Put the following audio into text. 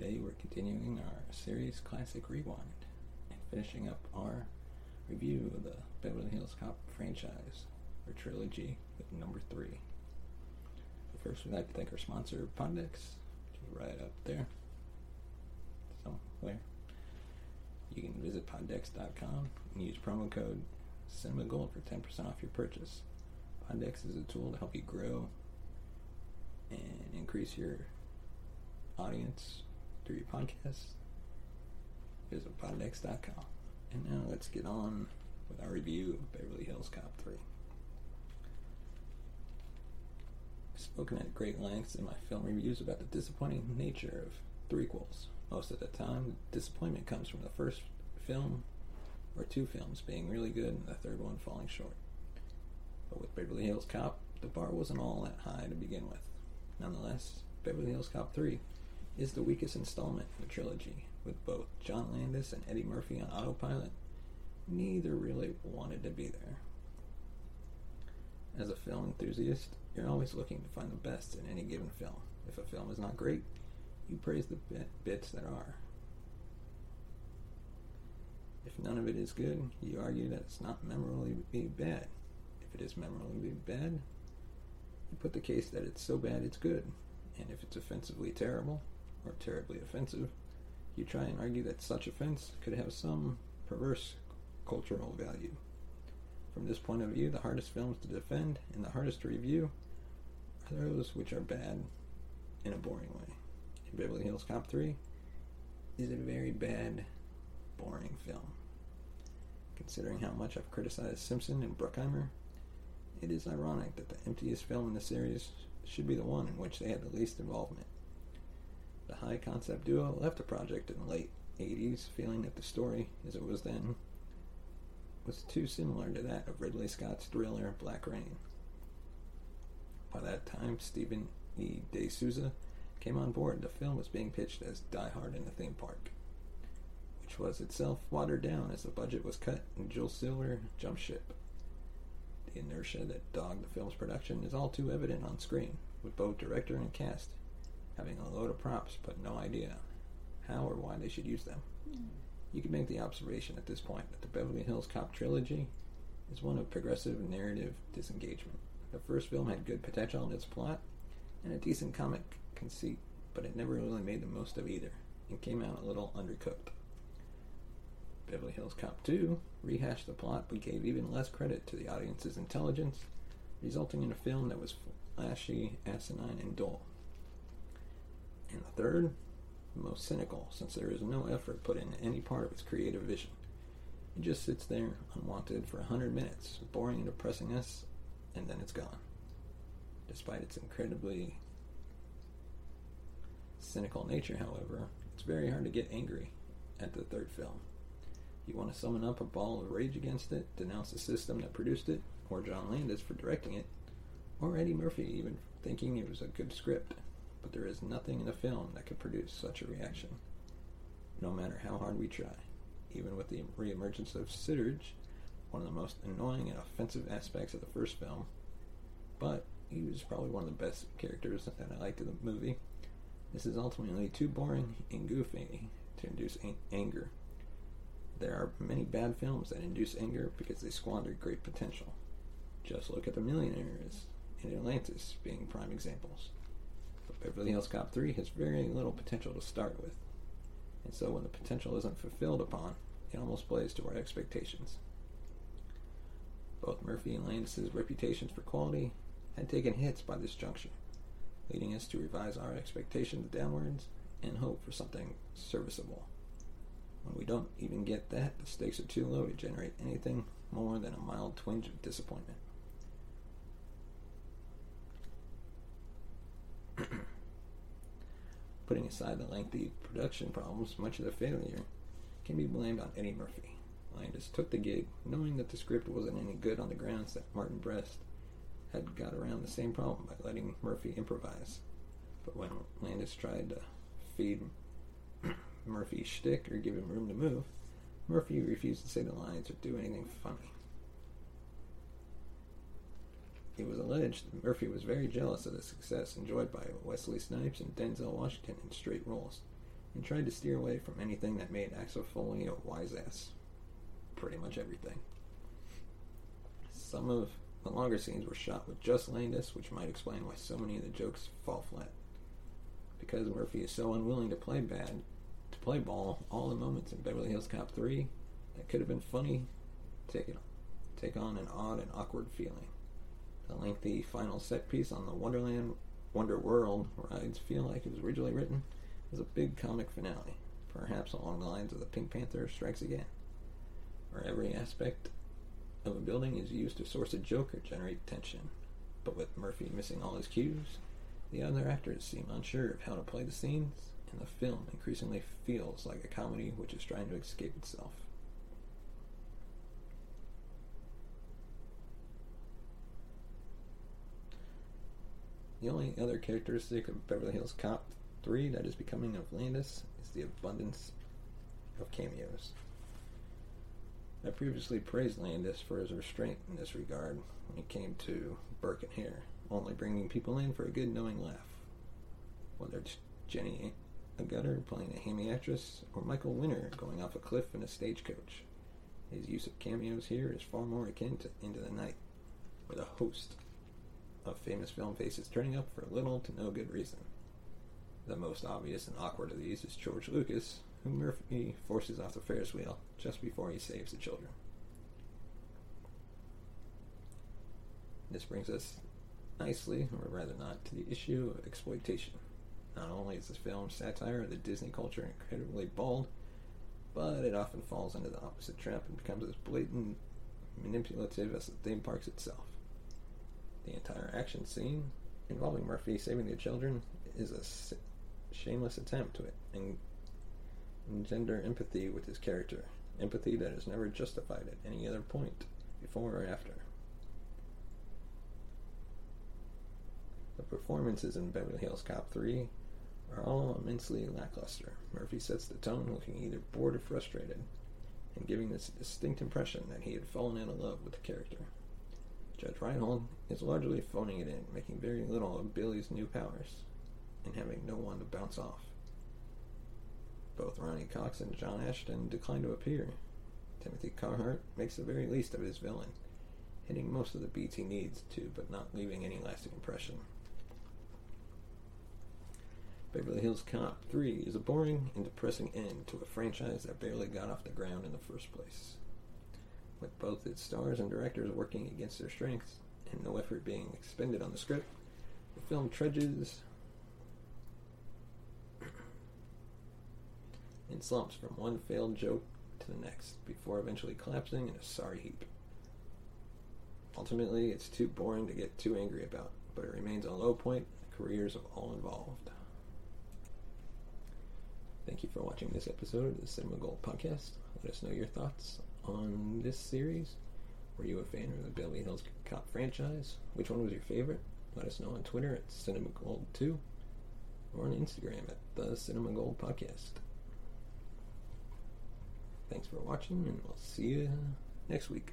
Today we're continuing our series Classic Rewind and finishing up our review of the Beverly Hills Cop franchise, or trilogy, with number three. But first we'd like to thank our sponsor, Pondex, which is right up there, somewhere. You can visit Pondex.com and use promo code CinemaGold for 10% off your purchase. Pondex is a tool to help you grow and increase your audience your podcast. Visit Pondex.com. And now let's get on with our review of Beverly Hills Cop 3. I've spoken at great lengths in my film reviews about the disappointing nature of threequels. Most of the time, disappointment comes from the first film or two films being really good and the third one falling short. But with Beverly Hills Cop, the bar wasn't all that high to begin with. Nonetheless, Beverly Hills Cop 3 is the weakest installment in the trilogy, with both John Landis and Eddie Murphy on autopilot. Neither really wanted to be there. As a film enthusiast, you're always looking to find the best in any given film. If a film is not great, you praise the bit, bits that are. If none of it is good, you argue that it's not memorably bad. If it is memorably bad, you put the case that it's so bad it's good. And if it's offensively terrible, or terribly offensive, you try and argue that such offense could have some perverse cultural value. From this point of view, the hardest films to defend and the hardest to review are those which are bad in a boring way. Beverly Hills Cop 3 is a very bad, boring film. Considering how much I've criticized Simpson and Bruckheimer, it is ironic that the emptiest film in the series should be the one in which they had the least involvement. The high concept duo left the project in the late 80s feeling that the story, as it was then, was too similar to that of Ridley Scott's thriller Black Rain. By that time, Steven E. De Souza came on board. The film was being pitched as Die Hard in a Theme Park, which was itself watered down as the budget was cut and Joel Silver jumped ship. The inertia that dogged the film's production is all too evident on screen, with both director and cast having a load of props but no idea how or why they should use them. Hmm. You can make the observation at this point that the Beverly Hills Cop trilogy is one of progressive narrative disengagement. The first film had good potential in its plot and a decent comic conceit, but it never really made the most of either and came out a little undercooked. Beverly Hills Cop 2 rehashed the plot but gave even less credit to the audience's intelligence, resulting in a film that was flashy, asinine, and dull. And the third, most cynical, since there is no effort put into any part of its creative vision. It just sits there, unwanted, for a hundred minutes, boring and depressing us, and then it's gone. Despite its incredibly cynical nature, however, it's very hard to get angry at the third film. You want to summon up a ball of rage against it, denounce the system that produced it, or John Landis for directing it, or Eddie Murphy even thinking it was a good script. But there is nothing in the film that could produce such a reaction, no matter how hard we try. Even with the reemergence of Serge, one of the most annoying and offensive aspects of the first film, but he was probably one of the best characters that I liked in the movie. This is ultimately too boring and goofy to induce anger. There are many bad films that induce anger because they squander great potential. Just look at The Millionaires and Atlantis being prime examples. But Beverly Hills Cop 3 has very little potential to start with. And so when the potential isn't fulfilled upon, it almost plays to our expectations. Both Murphy and Landis' reputations for quality had taken hits by this juncture, leading us to revise our expectations downwards and hope for something serviceable. When we don't even get that, the stakes are too low to generate anything more than a mild twinge of disappointment. Putting aside the lengthy production problems, much of the failure can be blamed on Eddie Murphy. Landis took the gig knowing that the script wasn't any good on the grounds that Martin Brest had got around the same problem by letting Murphy improvise. But when Landis tried to feed Murphy shtick or give him room to move, Murphy refused to say the lines or do anything funny. It was alleged that Murphy was very jealous of the success enjoyed by Wesley Snipes and Denzel Washington in straight roles, and tried to steer away from anything that made Axel Foley a wise ass. Pretty much everything. Some of the longer scenes were shot with just Landis, which might explain why so many of the jokes fall flat. Because Murphy is so unwilling to play bad, to play ball, all the moments in Beverly Hills Cop 3 that could have been funny take, it, take on an odd and awkward feeling. The lengthy final set piece on the Wonderland Wonder World rides feel like it was originally written as a big comic finale, perhaps along the lines of the Pink Panther Strikes Again, where every aspect of a building is used to source a joke or generate tension. But with Murphy missing all his cues, the other actors seem unsure of how to play the scenes, and the film increasingly feels like a comedy which is trying to escape itself. The only other characteristic of Beverly Hills Cop 3 that is becoming of Landis is the abundance of cameos. I previously praised Landis for his restraint in this regard when it came to Burke and Hare, only bringing people in for a good knowing laugh. Whether it's Jenny Agutter playing a hammy actress, or Michael Winner going off a cliff in a stagecoach. His use of cameos here is far more akin to Into the Night, with a host of famous film faces turning up for little to no good reason. The most obvious and awkward of these is George Lucas, whom Murphy forces off the Ferris wheel just before he saves the children. This brings us nicely, or rather not, to the issue of exploitation. Not only is this film satire of the Disney culture incredibly bold, but it often falls into the opposite trap and becomes as blatant manipulative as the theme parks itself. The entire action scene involving Murphy saving the children is a shameless attempt to engender empathy with his character, empathy that is never justified at any other point, before or after. The performances in Beverly Hills Cop 3 are all immensely lackluster. Murphy sets the tone looking either bored or frustrated, and giving this distinct impression that he had fallen in love with the character. Judge Reinhold is largely phoning it in, making very little of Billy's new powers, and having no one to bounce off. Both Ronny Cox and John Ashton decline to appear. Timothy Carhart makes the very least of his villain, hitting most of the beats he needs to, but not leaving any lasting impression. Beverly Hills Cop 3 is a boring and depressing end to a franchise that barely got off the ground in the first place. With both its stars and directors working against their strengths and no effort being expended on the script, the film trudges in slumps from one failed joke to the next before eventually collapsing in a sorry heap. Ultimately, it's too boring to get too angry about, but it remains a low point in the careers of all involved. Thank you for watching this episode of the Cinema Gold podcast. Let us know your thoughts on this series. Were you a fan of the Beverly Hills Cop franchise? Which one was your favorite? Let us know on Twitter at Cinema Gold 2 or on Instagram at the Cinema Gold Podcast. Thanks for watching, and we'll see you next week.